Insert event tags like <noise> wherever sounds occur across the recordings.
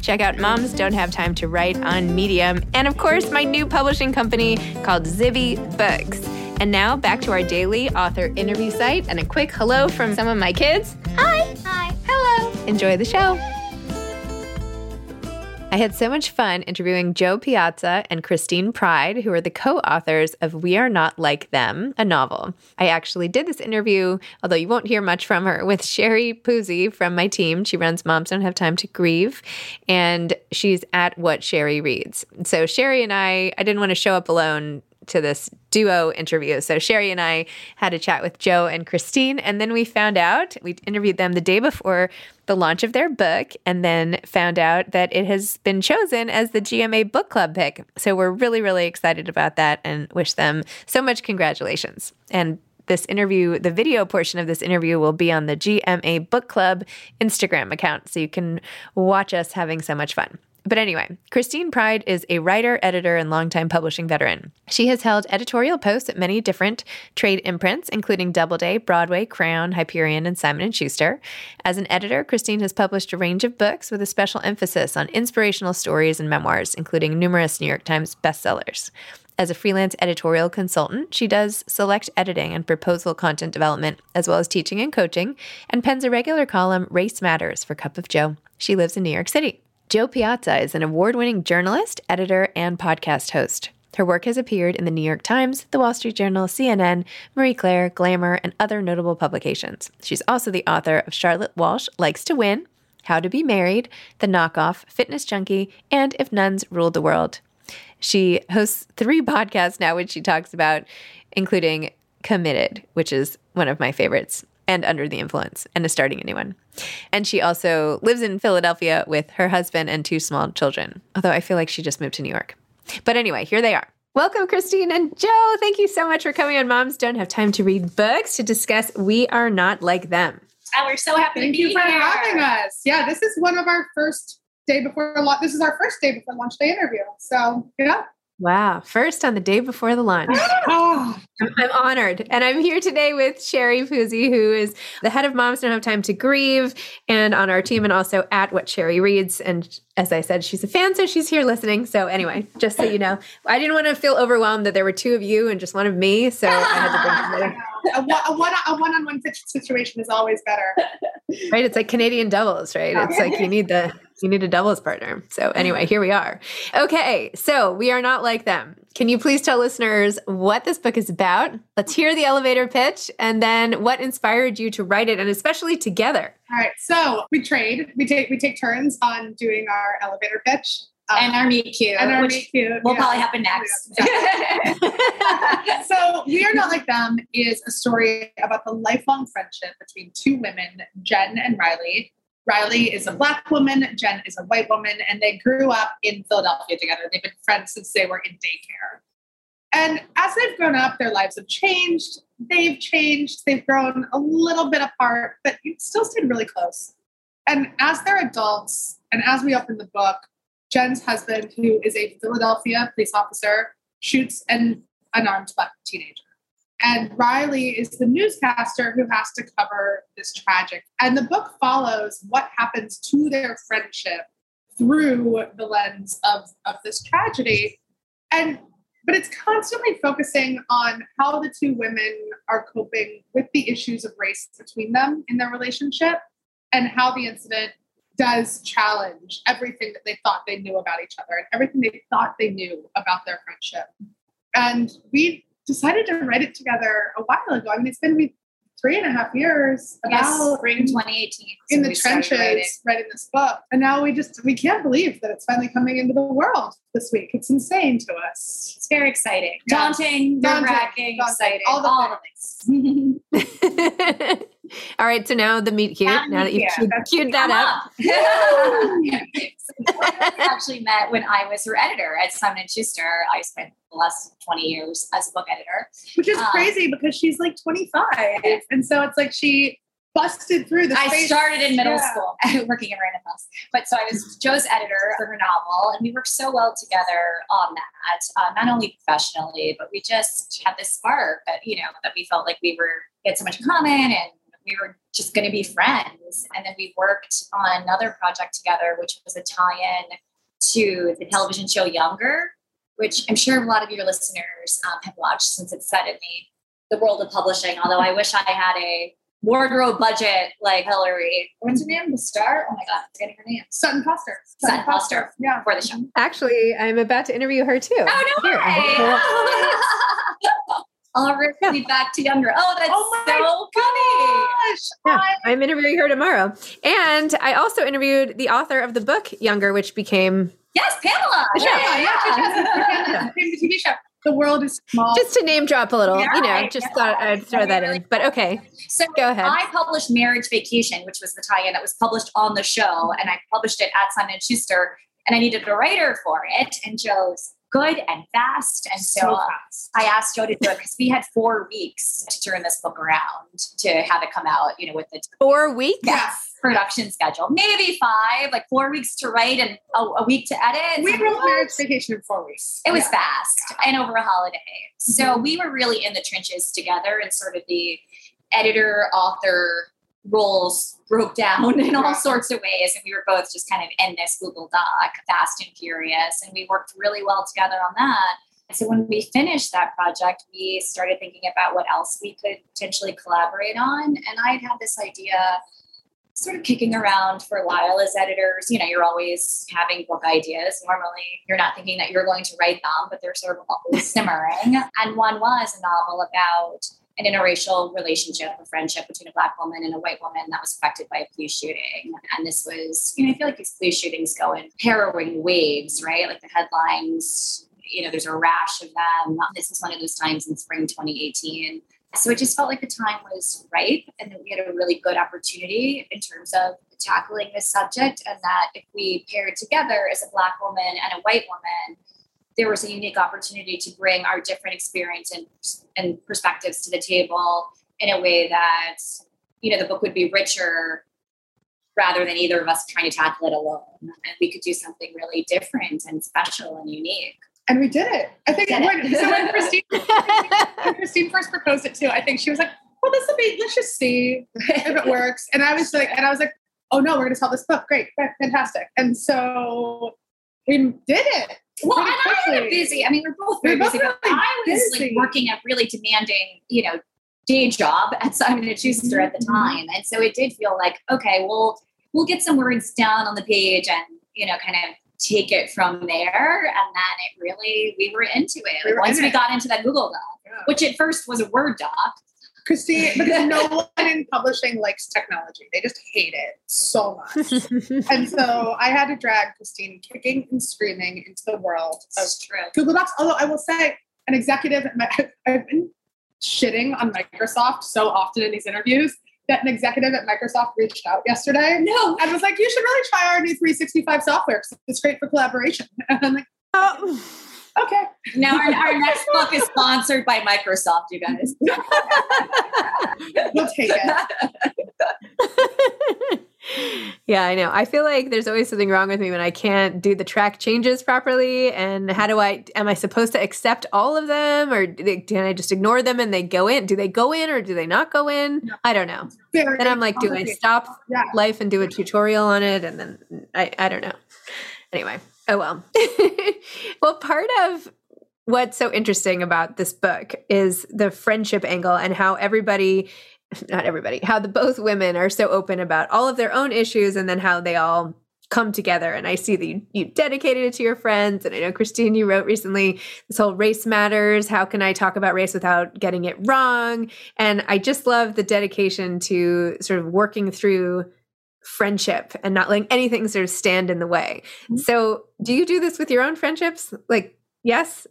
Check out Moms Don't Have Time to Write on Medium. And of course, my new publishing company called Zibby Books. And now back to our daily author interview site and a quick hello from some of my kids. Hi. Hi. Hello. Enjoy the show. I had so much fun interviewing Jo Piazza and Christine Pride, who are the co authors of We Are Not Like Them, a novel. I actually did this interview, although you won't hear much from her, with Sherri Puzey from my team. She runs Moms Don't Have Time to Grieve, and she's at What Sherri Reads. So, Sherri and I, I didn't want to show up alone to this duo interview. So Sherri and I had a chat with Jo and Christine, and then we found out we interviewed them the day before the launch of their book, and then found out that it has been chosen as the GMA book club pick. So we're really, really excited about that, and wish them so much congratulations. And this interview, the video portion of this interview will be on the GMA Book Club Instagram account. So you can watch us having so much fun. But anyway, Christine Pride is a writer, editor, and longtime publishing veteran. She has held editorial posts at many different trade imprints, including Doubleday, Broadway, Crown, Hyperion, and Simon & Schuster. As an editor, Christine has published a range of books with a special emphasis on inspirational stories and memoirs, including numerous New York Times bestsellers. As a freelance editorial consultant, she does select editing and proposal content development, as well as teaching and coaching, and pens a regular column, Race Matters, for Cup of Jo. She lives in New York City. Jo Piazza is an award winning journalist, editor, and podcast host. Her work has appeared in the New York Times, the Wall Street Journal, CNN, Marie Claire, Glamour, and other notable publications. She's also the author of Charlotte Walsh Likes to Win, How to Be Married, The Knockoff, Fitness Junkie, and If Nuns Ruled the World. She hosts three <laughs> podcasts now, which she talks about, including Committed, which is one of my favorites and under the influence and is starting a new one. And she also lives in Philadelphia with her husband and two small children, although I feel like she just moved to New York. But anyway, here they are. Welcome, Christine and Jo. Thank you so much for coming on Moms Don't Have Time to Read Books to discuss We Are Not Like Them. Oh, we're so happy Thank to be you for here. having us. Yeah, this is one of our first day before launch. This is our first day before launch day interview. So yeah. Wow. First on the day before the launch. Oh, <gasps> I'm honored. And I'm here today with Sherri Puzey, who is the head of Moms Don't Have Time to Grieve and on our team and also at What Sherri Reads. And as I said, she's a fan, so she's here listening. So anyway, just so you know, I didn't want to feel overwhelmed that there were two of you and just one of me. So I had to bring together. <laughs> a one a one on one situation is always better. Right? It's like Canadian doubles, right? It's like you need the you need a doubles partner. So anyway, here we are. Okay, so we are not like them. Can you please tell listeners what this book is about? Let's hear the elevator pitch and then what inspired you to write it and especially together. All right, so we trade. We take we take turns on doing our elevator pitch. Um, and our meet cute, and our which meet cute, will yeah. probably happen next. <laughs> so we are not like them is a story about the lifelong friendship between two women jen and riley riley is a black woman jen is a white woman and they grew up in philadelphia together. They've been friends since they were in daycare. And as they've grown up their lives have changed they've changed they've grown a little bit apart but still stayed really close. And as they're adults and as we open the book jen's husband who is a philadelphia police officer shoots an unarmed black teenager. And Riley is the newscaster who has to cover this tragic. And the book follows what happens to their friendship through the lens of, of this tragedy. And but it's constantly focusing on how the two women are coping with the issues of race between them in their relationship and how the incident does challenge everything that they thought they knew about each other and everything they thought they knew about their friendship. And we decided to write it together a while ago. I mean, it's been we- three and a half years yes, about spring 2018. in the trenches writing. this book. And now we just we can't believe that it's finally coming into the world this week. It's insane to us. It's very exciting, Yes. daunting, Daunting, nerve wracking, exciting, all the all the things. <laughs> All right, so now the meet cute. Now Now that you've meet queued, queued that up. up. <laughs> actually met when I was her editor at Simon and Schuster. I spent the last 20 years as a book editor. Which is Um, crazy because she's like 25. And so it's like she busted through the I space. started in middle Yeah. school <laughs> working at Random House. But so I was Jo's editor for her novel, and we worked so well together on that, uh, not only professionally, but we just had this spark that, you know, that we felt like we were, we had so much in common and we were just going to be friends. And then we worked on another project together, which was a tie in to the television show Younger, which I'm sure a lot of your listeners um, have watched since it's set in the, the world of publishing. Although I wish I had a wardrobe budget like Hillary. What's her name? The star? Oh my God, I'm forgetting her name. Sutton Foster. Sutton Foster. Yeah. For the show. Actually, I'm about to interview her too. Oh no Here, I have <laughs> her- way! Already back to younger. Oh, that's Oh my so funny. Gosh. Yeah, I'm interviewing her tomorrow. And I also interviewed the author of the book Younger, which became Yes, Pamela. Yeah, Yeah, yeah, she does. <laughs> It became the TV show. The world is small. just to name drop a little, you know, just yeah. thought I'd throw that in. But okay, So Go ahead. I published Marriage Vacation, which was the tie-in that was published on the show, and I published it at Simon and Schuster, and I needed a writer for it, and Jo's good and fast, and so, so uh, fast. I asked Jo to do it because we had four weeks to turn this book around to have it come out, you know, with the four weeks. yes, production schedule, maybe five, like four weeks to write and a, a week to edit. We And wrote Marriage Vacation in four weeks. it was Yeah. fast and over a holiday. So we were really in the trenches together and sort of the editor author roles broke down <laughs> in all sorts of ways. And we were both just kind of in this Google Doc, fast and furious. And we worked really well together on that. And so when we finished that project, we started thinking about what else we could potentially collaborate on. And I'd had this idea sort of kicking around for a while as editors. You know, you're always having book ideas. Normally, you're not thinking that you're going to write them, but they're sort of always <laughs> simmering. And one was a novel about an interracial relationship, a friendship between a black woman and a white woman that was affected by a police shooting. And this was, you know, I feel like these police shootings go in harrowing waves, right? Like the headlines, you know, there's a rash of them. This is one of those times in spring 2018 so it just felt like the time was ripe and that we had a really good opportunity in terms of tackling this subject. And that if we paired together as a Black woman and a white woman, there was a unique opportunity to bring our different experience and, and perspectives to the table in a way that, you know, the book would be richer rather than either of us trying to tackle it alone. And we could do something really different and special and unique. And we did it. I think Did when, it. so when Christine, when Christine first proposed it too, I think she was like, well, this will be, let's just see if it works. And I was like, and I was like, oh no, we're going to sell this book. Great, great, fantastic. And so we did it. Well, and I had a busy. I mean, we're both very both busy, but I was like working at really demanding, you know, day job at Simon and Schuster at the Mhm. time, and so it did feel like okay, we'll we'll get some words down on the page and you know, kind of take it from there. And then it really, we were into it. Like, were once we it. got into that Google Doc, Yeah. which at first was a Word doc. Christine, <laughs> because no one in publishing likes technology. They just hate it so much. <laughs> and so I had to drag Christine kicking and screaming into the world of. Google Docs. Although I will say, an executive, <laughs> I've been shitting on Microsoft so often in these interviews that an executive at Microsoft reached out yesterday. No. And was like, you should really try our new 365 software because it's great for collaboration. And I'm like, Oh. Okay. Now our, our <laughs> next book is sponsored by Microsoft, you guys. <laughs> We'll take it. <laughs> yeah, I know. I feel like there's always something wrong with me when I can't do the track changes properly. And how do I? Am I supposed to accept all of them, or they, can I just ignore them and they go in? Do they go in, or do they not go in? I don't know. Very Then I'm like, do I stop Yeah. life and do a tutorial on it? And then I, I don't know. Anyway, oh well. <laughs> well, part of what's so interesting about this book is the friendship angle and how everybody <laughs> not everybody how the both women are so open about all of their own issues and then how they all come together. And i see that you, you dedicated it to your friends. And i know christine you wrote recently this whole race matters. How can i talk about race without getting it wrong? And i just love the dedication to sort of working through friendship and not letting anything sort of stand in the way mm-hmm. so do you do this with your own friendships like yes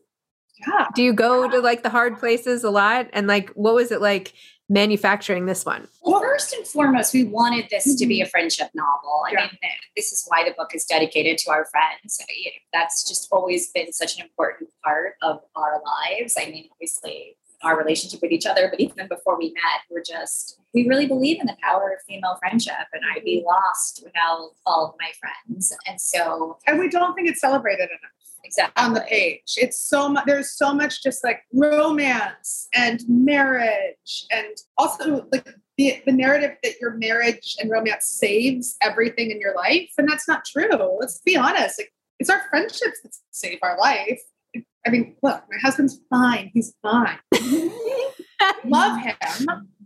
Yeah. do you go to like the hard places a lot and like what was it like manufacturing this one Well, first and foremost, we wanted this to be mm-hmm. a friendship novel. I Yeah. mean, this is why the book is dedicated to our friends. You know, That's just always been such an important part of our lives. I mean, obviously, our relationship with each other, but even before we met, we're just, we really believe in the power of female friendship. And I'd be mm-hmm. lost without all of my friends. And so, And we don't think it's celebrated enough. exactly. on the page. It's so much. There's so much just like romance and marriage, and also like the, the narrative that your marriage and romance saves everything in your life, and that's not true. Let's be honest. Like it's our friendships that save our life. I mean, look, my husband's fine. He's fine. <laughs> Love him,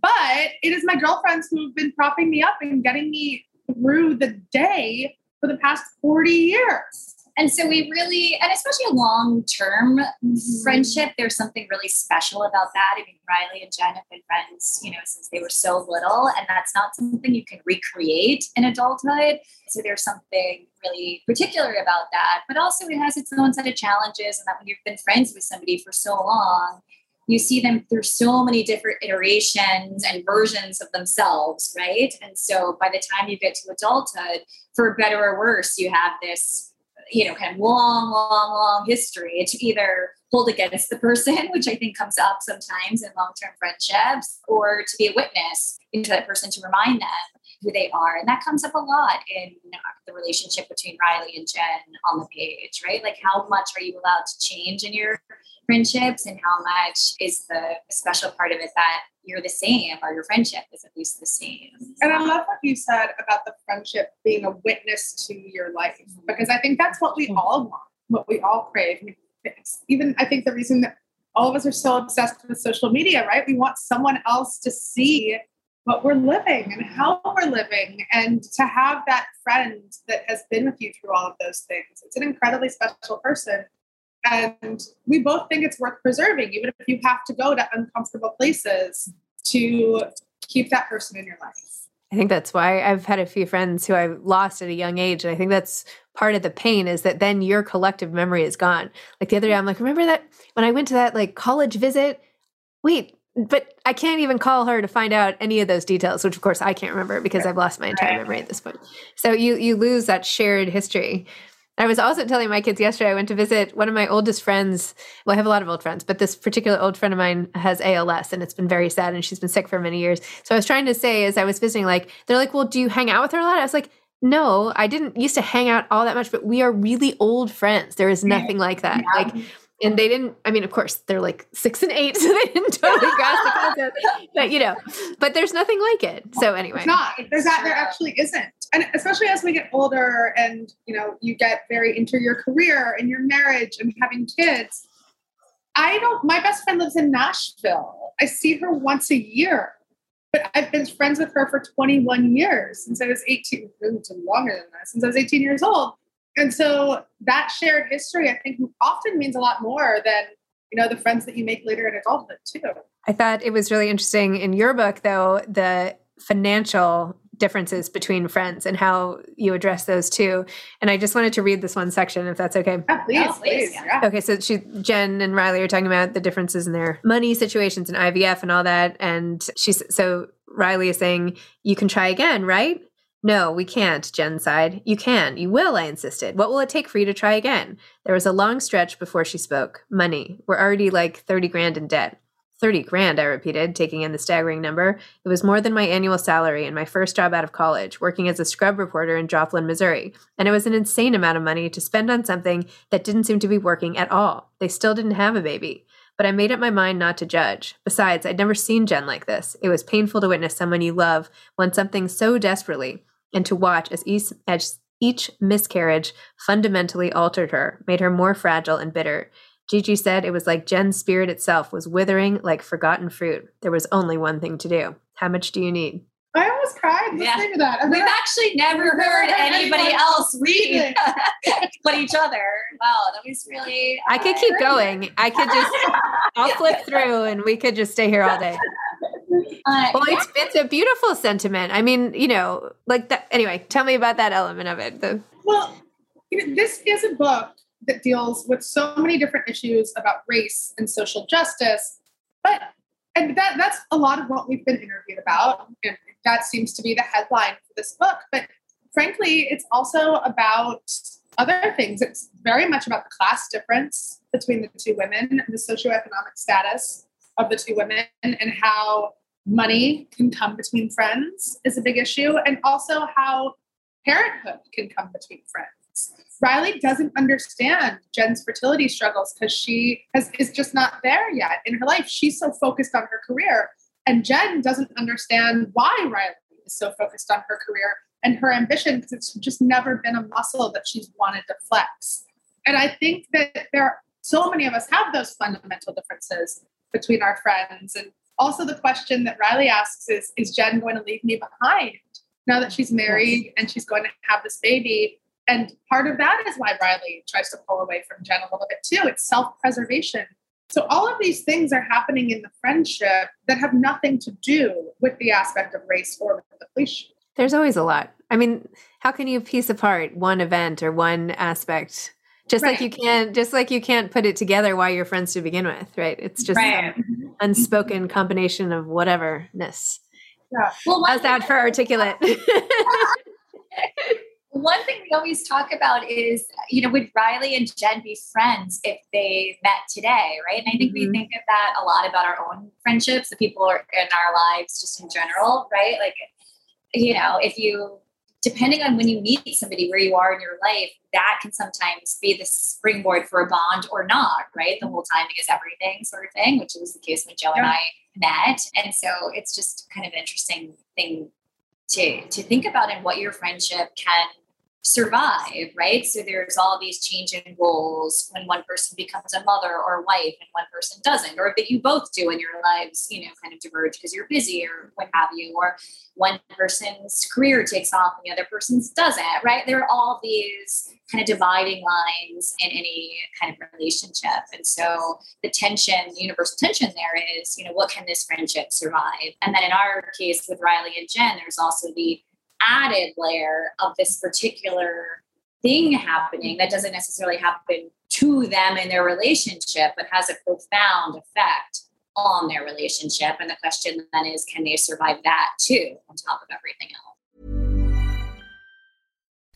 but it is my girlfriends who've been propping me up and getting me through the day for the past 40 years. And so we really, and especially a long term mm-hmm. friendship, there's something really special about that. I mean, Riley and Jen have been friends, you know, since they were so little, and that's not something you can recreate in adulthood. So there's something really particular about that. But also, it has its own set of challenges, and that when you've been friends with somebody for so long, you see them through so many different iterations and versions of themselves, right? And so by the time you get to adulthood, for better or worse, you have this you know, kind of long, long, long history to either hold against the person, which I think comes up sometimes in long term friendships, or to be a witness to that person to remind them who they are. And that comes up a lot in the relationship between Riley and Jen on the page, right? Like, how much are you allowed to change in your friendships, and how much is the special part of it that you're the same or your friendship is at least the same? And I love what you said about the friendship being a witness to your life, because I think that's what we mm-hmm. all want, what we all crave. It's even I think the reason that all of us are so obsessed with social media, right? We want someone else to see what we're living and how we're living, and to have that friend that has been with you through all of those things. It's an incredibly special person. And we both think it's worth preserving, even if you have to go to uncomfortable places to keep that person in your life. I think that's why I've had a few friends who I lost at a young age. And I think that's part of the pain is that then your collective memory is gone. Like the other day, I'm like, remember that when I went to that like college visit? Wait, but I can't even call her to find out any of those details, which of course I can't remember because I've lost my entire memory at this point. So you you lose that shared history. I was also telling my kids yesterday, I went to visit one of my oldest friends. Well, I have a lot of old friends, but this particular old friend of mine has ALS and it's been very sad and she's been sick for many years. So I was trying to say as I was visiting, like, they're like, well, do you hang out with her a lot? I was like, no, I didn't used to hang out all that much, but we are really old friends. There is nothing like that. Like, and they didn't, I mean, of course, they're like six and eight, <laughs> so they didn't totally <laughs> grasp the concept. But, you know, but there's nothing like it. So anyway. It's not. There's that. There actually isn't. And especially as we get older, and you know, you get very into your career and your marriage and having kids. I don't. My best friend lives in Nashville. I see her once a year, but I've been friends with her for 21 years since I was 18. It's longer than that. Since I was 18 years old. And so that shared history, I think, often means a lot more than you know, the friends that you make later in adulthood too. I thought it was really interesting in your book, though, the financial differences between friends and how you address those too. And I just wanted to read this one section, if that's okay. Yeah, please, Oh, please, please. yeah. Yeah. Okay, so she, Jen and Riley are talking about the differences in their money situations and IVF and all that. And she's so Riley is saying, You can try again, right? No, we can't, Jen sighed. You can. You will, I insisted. What will it take for you to try again? There was a long stretch before she spoke. Money. We're already like 30 grand in debt. 30 grand, I repeated, taking in the staggering number. It was more than my annual salary and my first job out of college, working as a scrub reporter in Joplin, Missouri. And it was an insane amount of money to spend on something that didn't seem to be working at all. They still didn't have a baby. But I made up my mind not to judge. Besides, I'd never seen Jen like this. It was painful to witness someone you love want something so desperately, and to watch as each, as each miscarriage fundamentally altered her, made her more fragile and bitter. Gigi said it was like Jen's spirit itself was withering like forgotten fruit. There was only one thing to do. How much do you need? I almost cried Yeah. listening to that. I We've mean, actually never heard heard anybody anyone else read read <laughs> but each other. Wow, that was really. I could uh, keep going. I could just, I'll flip <laughs> through and we could just stay here all day. Uh, Well, yeah. it's, it's a beautiful sentiment. I mean, you know, like that. Anyway, tell me about that element of it. The, Well, you know, this is a book that deals with so many different issues about race and social justice, but and that that's a lot of what we've been interviewed about, and that seems to be the headline for this book. But frankly, it's also about other things. It's very much about the class difference between the two women, and the socioeconomic status of the two women, and how money can come between friends is a big issue, and also how parenthood can come between friends. Riley doesn't understand Jen's fertility struggles because she has, is just not there yet in her life. She's so focused on her career. And Jen doesn't understand why Riley is so focused on her career and her ambition because it's just never been a muscle that she's wanted to flex. And I think that there are so many of us have those fundamental differences between our friends. And also the question that Riley asks is, is Jen going to leave me behind now that she's married and she's going to have this baby? And part of that is why Riley tries to pull away from Jen a little bit too. It's self preservation. So, all of these things are happening in the friendship that have nothing to do with the aspect of race or with the cliche. there's always a lot. I mean, how can you piece apart one event or one aspect? Just like you can't, just like you can't put it together why you're friends to begin with, right? It's just Right. some unspoken combination of whateverness. Yeah. well, How's that for articulate? <laughs> One thing we always talk about is, you know, would Riley and Jen be friends if they met today, right? And I think we Mhm. think of that a lot about our own friendships, the people in our lives just in general, right? Like, you know, if you, depending on when you meet somebody, where you are in your life, that can sometimes be the springboard for a bond or not, right? The whole timing is everything sort of thing, which was the case when Jo and I met. And so it's just kind of an interesting thing to to think about and what your friendship can survive, right? So there's all these changing roles when one person becomes a mother or wife and one person doesn't, or that you both do and your lives, you know, kind of diverge because you're busy or what have you, or one person's career takes off and the other person's doesn't, right? There are all these kind of dividing lines in any kind of relationship. And so the tension, the universal tension there is, you know, what can this friendship survive? And then in our case with Riley and Jen, there's also the added layer of this particular thing happening that doesn't necessarily happen to them in their relationship, but has a profound effect on their relationship. And the question then is, can they survive that too, on top of everything else?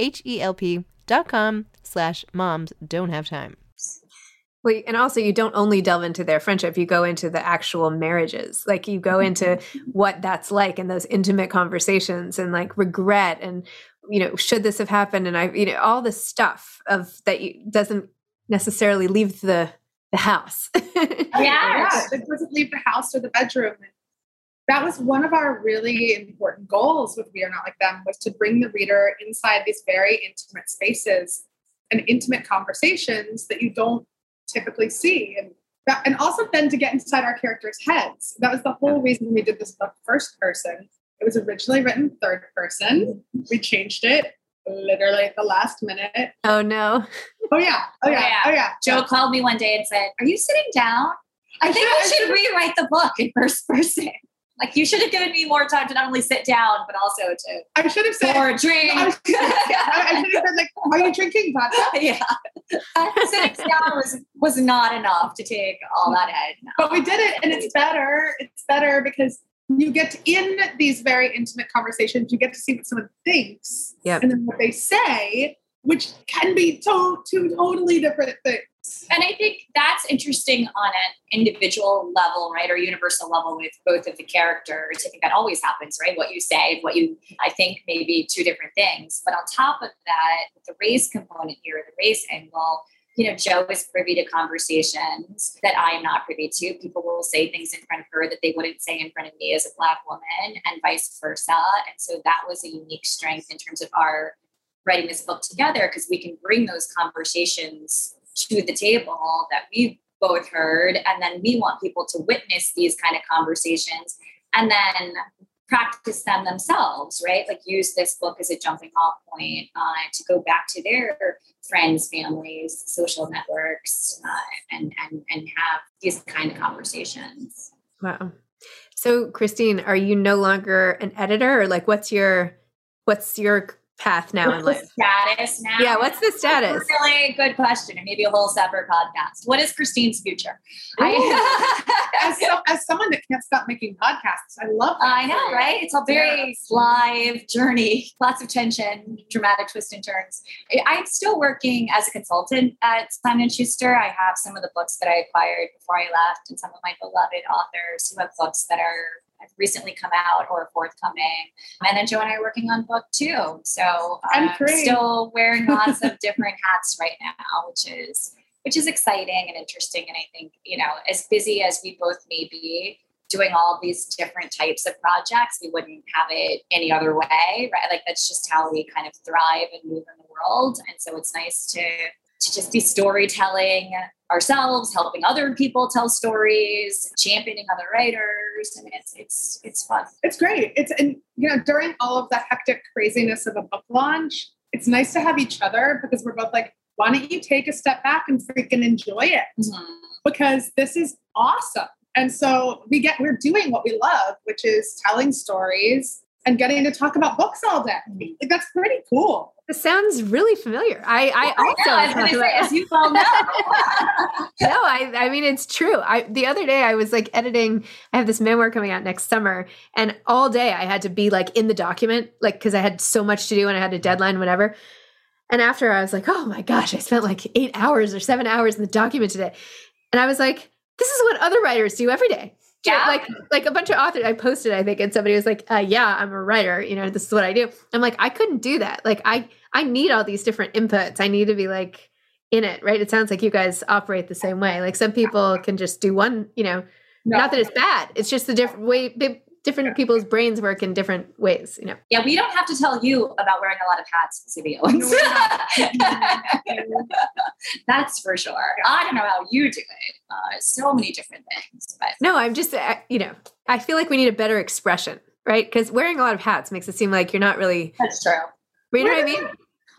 H-E-L-P dot com slash moms don't have time. Well, and also you don't only delve into their friendship, you go into the actual marriages. Like you go into mm-hmm. what that's like and those intimate conversations and like regret and you know, should this have happened and I you know, all this stuff of that you, doesn't necessarily leave the the house. <laughs> yeah, it doesn't leave the house or the bedroom. That was one of our really important goals with We Are Not Like Them was to bring the reader inside these very intimate spaces and intimate conversations that you don't typically see. And that, and also then to get inside our characters' heads. That was the whole reason we did this book first person. It was originally written third person. We changed it literally at the last minute. Oh no. Oh yeah. Oh yeah. Oh yeah. Oh, yeah. Jo called me one day and said, Are you sitting down? I think I <laughs> should rewrite the book in first person. Like you should have given me more time to not only sit down, but also to I should have said pour a drink. <laughs> I, should have said like, are you drinking vodka? <laughs> yeah. Sitting down was was not enough to take all that head. No. But we did it and it's better. It's better because you get to, in these very intimate conversations, you get to see what someone thinks yep. and then what they say, which can be to- two totally different things. And I think that's interesting on an individual level, right, or universal level with both of the characters. I think that always happens, right? What you say, what you, I think, maybe two different things. But on top of that, the race component here, the race angle, you know, Jo is privy to conversations that I am not privy to. People will say things in front of her that they wouldn't say in front of me as a Black woman, and vice versa. And so that was a unique strength in terms of our writing this book together because we can bring those conversations to the table that we've both heard. And then we want people to witness these kind of conversations and then practice them themselves, right? Like use this book as a jumping off point uh, to go back to their friends, families, social networks, uh, and and and have these kind of conversations. Wow. So, Christine, are you no longer an editor, or like, what's your what's your path now what's in life? status now? Yeah, what's the status? That's a really good question, and maybe a whole separate podcast. What is Christine's future? I, <laughs> as, so, as someone that can't stop making podcasts, I love. That I know, right? It's a very live journey, lots of tension, dramatic twists and turns. I'm still working as a consultant at Simon and Schuster. I have some of the books that I acquired before I left, and some of my beloved authors who have books that are have recently come out or forthcoming. And then Jo and I are working on book two. So I'm um, still wearing lots of <laughs> different hats right now, which is which is exciting and interesting. And I think, you know, as busy as we both may be doing all these different types of projects, we wouldn't have it any other way, right? Like that's just how we kind of thrive and move in the world. And so it's nice to to just be storytelling ourselves, helping other people tell stories, championing other writers. I mean, it's it's it's fun. It's great. It's and you know during all of the hectic craziness of a book launch, it's nice to have each other because we're both like, why don't you take a step back and freaking enjoy it? Mm-hmm. Because this is awesome. And so we get we're doing what we love, which is telling stories and getting to talk about books all day. Like, that's pretty cool. This sounds really familiar. I, I also I was gonna say, as you well know. <laughs> no, I I mean it's true. I the other day I was like editing. I have this memoir coming out next summer, and all day I had to be like in the document, like because I had so much to do and I had a deadline, whatever. And after I was like, oh my gosh, I spent like eight hours or seven hours in the document today, and I was like, this is what other writers do every day. Yeah. Like like a bunch of authors. I posted, I think, and somebody was like, uh, yeah, I'm a writer. You know, this is what I do. I'm like, I couldn't do that. Like I I need all these different inputs. I need to be like in it, right? It sounds like you guys operate the same way. Like some people can just do one, you know, No. not that it's bad. It's just the different way, different people's brains work in different ways, you know. Yeah, we don't have to tell you about wearing a lot of hats, Zibby Owens. <laughs> That's for sure. I don't know how you do it. Uh, so many different things, but No, I'm just, uh, you know, I feel like we need a better expression, right? Because wearing a lot of hats makes it seem like you're not really, that's true. you know what I mean?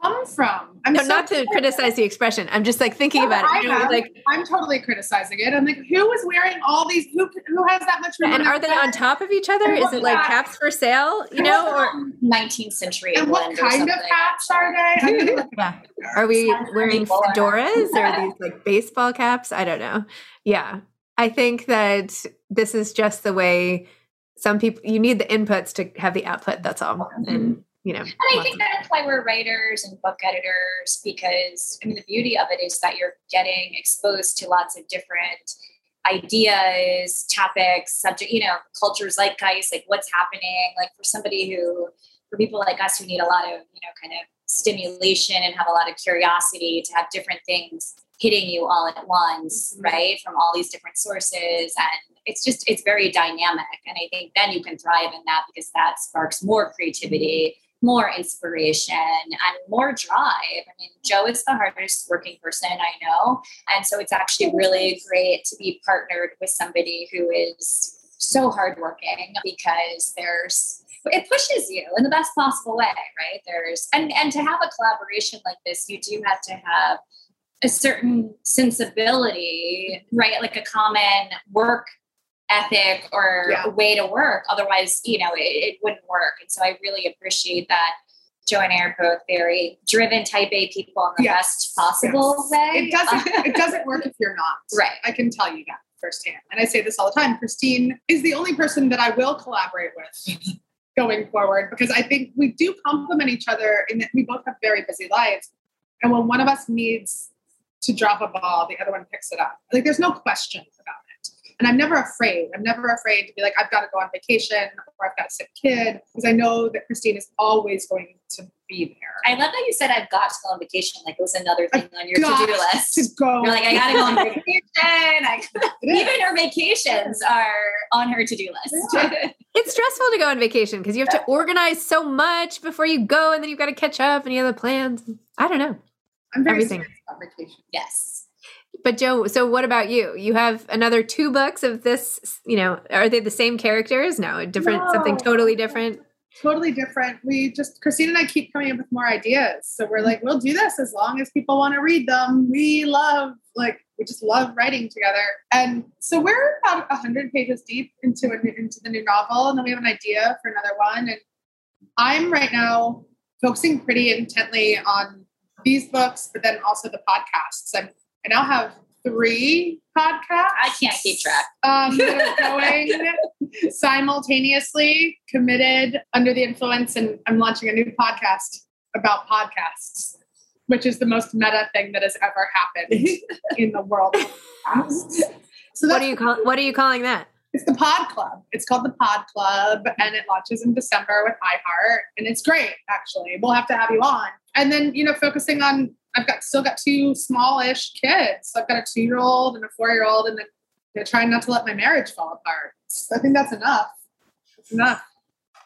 Did it Come from. I'm No, so not to criticize the expression. I'm just like thinking No, about it. I You know, have. like, I'm totally criticizing it. I'm like, who is wearing all these? Who who has that much room? and are they head? on top of each other? Is it like Yeah. caps for sale? You know, or 19th century And what kind of caps are they? I'm gonna look Yeah. <laughs> Are we wearing pretty fedoras or these <laughs> like baseball caps? I don't know. Yeah. I think that this is just the way some people you need the inputs to have the output. That's all. Mm-hmm. And you know. And I think that's why we're writers and book editors because I mean the beauty of it is that you're getting exposed to lots of different ideas, topics, subject, you know, cultures like zeitgeist, like what's happening. Like for somebody who, for people like us who need a lot of, you know, kind of stimulation and have a lot of curiosity to have different things hitting you all at once, mm-hmm. right? From all these different sources. And it's just, it's very dynamic. And I think then you can thrive in that because that sparks more creativity more inspiration and more drive. I mean, Jo is the hardest working person I know. And so it's actually really great to be partnered with somebody who is so hardworking because there's it pushes you in the best possible way, right? There's and and to have a collaboration like this, you do have to have a certain sensibility, right? Like a common work ethic or Yeah. way to work. Otherwise, you know, it, it wouldn't work. And so I really appreciate that Jo and I are both very driven type A people in the Yes. best possible Yes. way. It doesn't. <laughs> it doesn't work if you're not. Right. I can tell you that firsthand. And I say this all the time. Christine is the only person that I will collaborate with <laughs> going forward because I think we do complement each other in that we both have very busy lives. And when one of us needs to drop a ball, the other one picks it up. Like there's no question. And I'm never afraid. I'm never afraid to be like, I've got to go on vacation or I've got a sick kid because I know that Christine is always going to be there. I love that you said I've got to go on vacation. Like it was another thing on your to-do to list. go. You're like, I gotta go on <laughs> vacation. I, <laughs> even her vacations are on her to-do list. <laughs> It's stressful to go on vacation because you have to organize so much before you go and then you've got to catch up and you have the plans. I don't know. I'm very everything. serious about vacation. yes. But Jo, so what about you? You have another two books of this, you know, are they the same characters? No, different, something totally different. totally different. We just Christine and I keep coming up with more ideas. So we're like, we'll do this as long as people want to read them. We love like we just love writing together. And so we're about hundred pages deep into a, into the new novel, and then we have an idea for another one. And I'm right now focusing pretty intently on these books, but then also the podcasts. I'm, I now have three podcasts. I can't keep track. um, that are <laughs> going simultaneously, committed, under the influence, and I'm launching a new podcast about podcasts, which is the most meta thing that has ever happened <laughs> in the world. So What are you call, what are you calling that? it's the Pod Club. It's called the Pod Club, and it launches in December with iHeart, and it's great. Actually, we'll have to have you on. And then you know, focusing on, I've got still got two smallish kids. I've got a two year old and a four year old, and know, trying not to let my marriage fall apart. So I think that's enough. That's enough.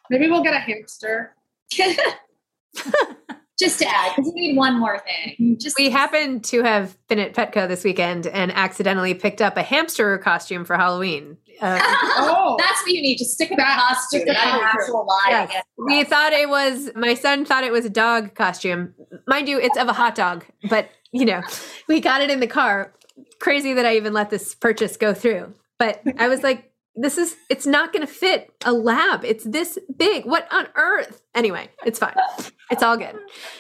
Maybe we'll get a hamster. <laughs> <laughs> Just to add, because you need one more thing. Just We happened to have been at Petco this weekend and accidentally picked up a hamster costume for Halloween. Uh, <laughs> Oh. that's what you need. to stick with That- costume, stick with not an the actual lie. yes. We thought it was, my son thought it was a dog costume. Mind you, it's of a hot dog, but you know, we got it in the car. Crazy that I even let this purchase go through. But I was like, this is it's not going to fit a lab. It's this big. What on earth? Anyway, it's fine. It's all good.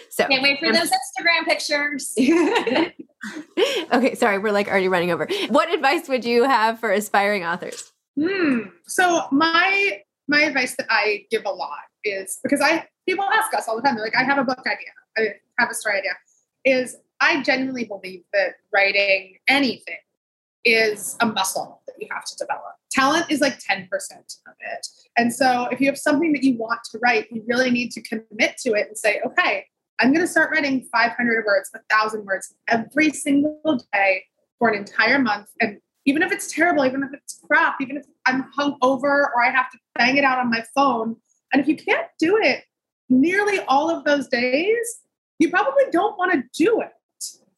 So Can't wait for those Instagram pictures. <laughs> okay, sorry, we're like already running over. What advice would you have for aspiring authors? Hmm. So my my advice that I give a lot is because I people ask us all the time. They're like, I have a book idea. I have a story idea. Is I genuinely believe that writing anything is a muscle you have to develop. Talent is like 10% of it. And so if you have something that you want to write, you really need to commit to it and say, okay, I'm going to start writing 500 words, 1,000 words every single day for an entire month. And even if it's terrible, even if it's crap, even if I'm hung over or I have to bang it out on my phone, and if you can't do it nearly all of those days, you probably don't want to do it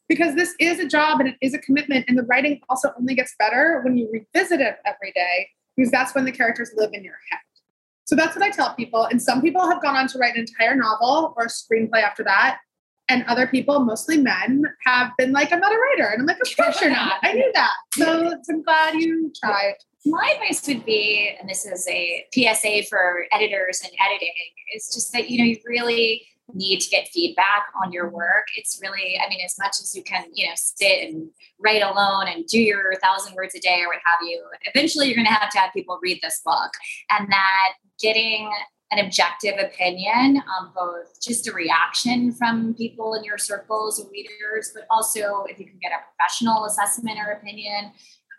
because this is a job and it is a commitment. And the writing also only gets better when you revisit it every day because that's when the characters live in your head. So that's what I tell people. And some people have gone on to write an entire novel or a screenplay after that. And other people, mostly men, have been like, I'm not a writer. And I'm like, of course you're not. I knew that. So I'm glad you tried. My advice would be, and this is a PSA for editors and editing, is just that, you know, you really need to get feedback on your work. It's really, I mean, as much as you can, you know, sit and write alone and do your thousand words a day or what have you, eventually you're going to have to have people read this book. And that getting an objective opinion on both just a reaction from people in your circles or readers, but also if you can get a professional assessment or opinion,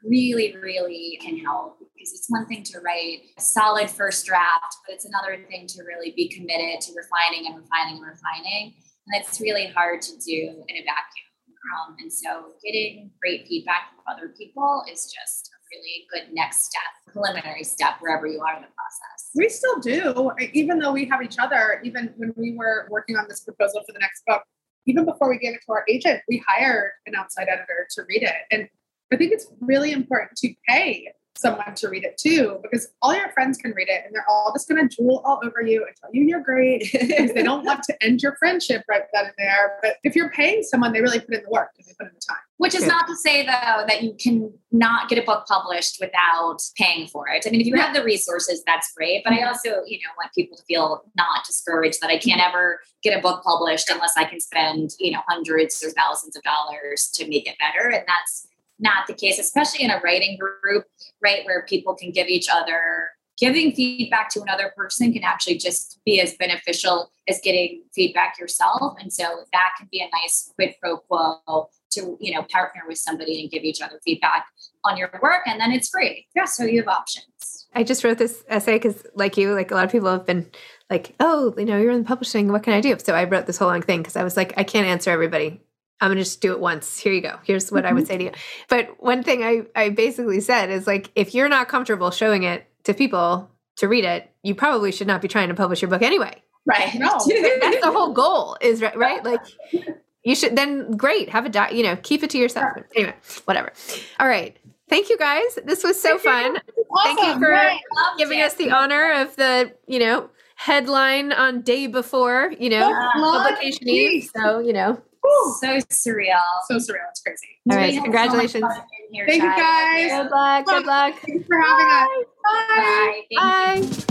really, really can help because it's one thing to write a solid first draft, but it's another thing to really be committed to refining and refining and refining. And it's really hard to do in a vacuum. Um, and so getting great feedback from other people is just a really good next step, preliminary step, wherever you are in the process. We still do, even though we have each other, even when we were working on this proposal for the next book, even before we gave it to our agent, we hired an outside editor to read it. And I think it's really important to pay someone to read it too, because all your friends can read it and they're all just going to drool all over you and tell you you're great <laughs> because they don't want to end your friendship right then and there. But if you're paying someone, they really put in the work and they put in the time. Which is not to say though that you can not get a book published without paying for it. I mean, if you have the resources, that's great. But I also, you know, want people to feel not discouraged that I can't ever get a book published unless I can spend, you know, hundreds or thousands of dollars to make it better. And that's not the case, especially in a writing group, right, where people can give each other giving feedback to another person can actually just be as beneficial as getting feedback yourself. And so that can be a nice quid pro quo to you know partner with somebody and give each other feedback on your work. And then it's free. Yeah so you have options. I just wrote this essay because like you like a lot of people have been like oh you know you're in publishing. What can i do? So i wrote this whole long thing because i was like i can't answer everybody I'm gonna just do it once. Here you go. Here's what mm-hmm. I would mm-hmm. say to you. But one thing I, I basically said is like, if you're not comfortable showing it to people to read it, you probably should not be trying to publish your book anyway. Right. No. <laughs> That's the whole goal is right, right? Like <laughs> you should then great, have a di- you know, keep it to yourself. Anyway, whatever. All right. Thank you guys. This was so fun. Awesome. Thank you for right. giving us the honor of the, you know, headline on day before, you know, publication eve. So, you know, so surreal. So surreal. It's crazy. All right. Congratulations. So here, Thank you guys. Good luck. Good luck. Thanks for having Bye. us. Bye. Bye.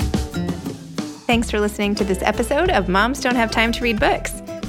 Thanks for listening to this episode of Moms Don't Have Time to Read Books.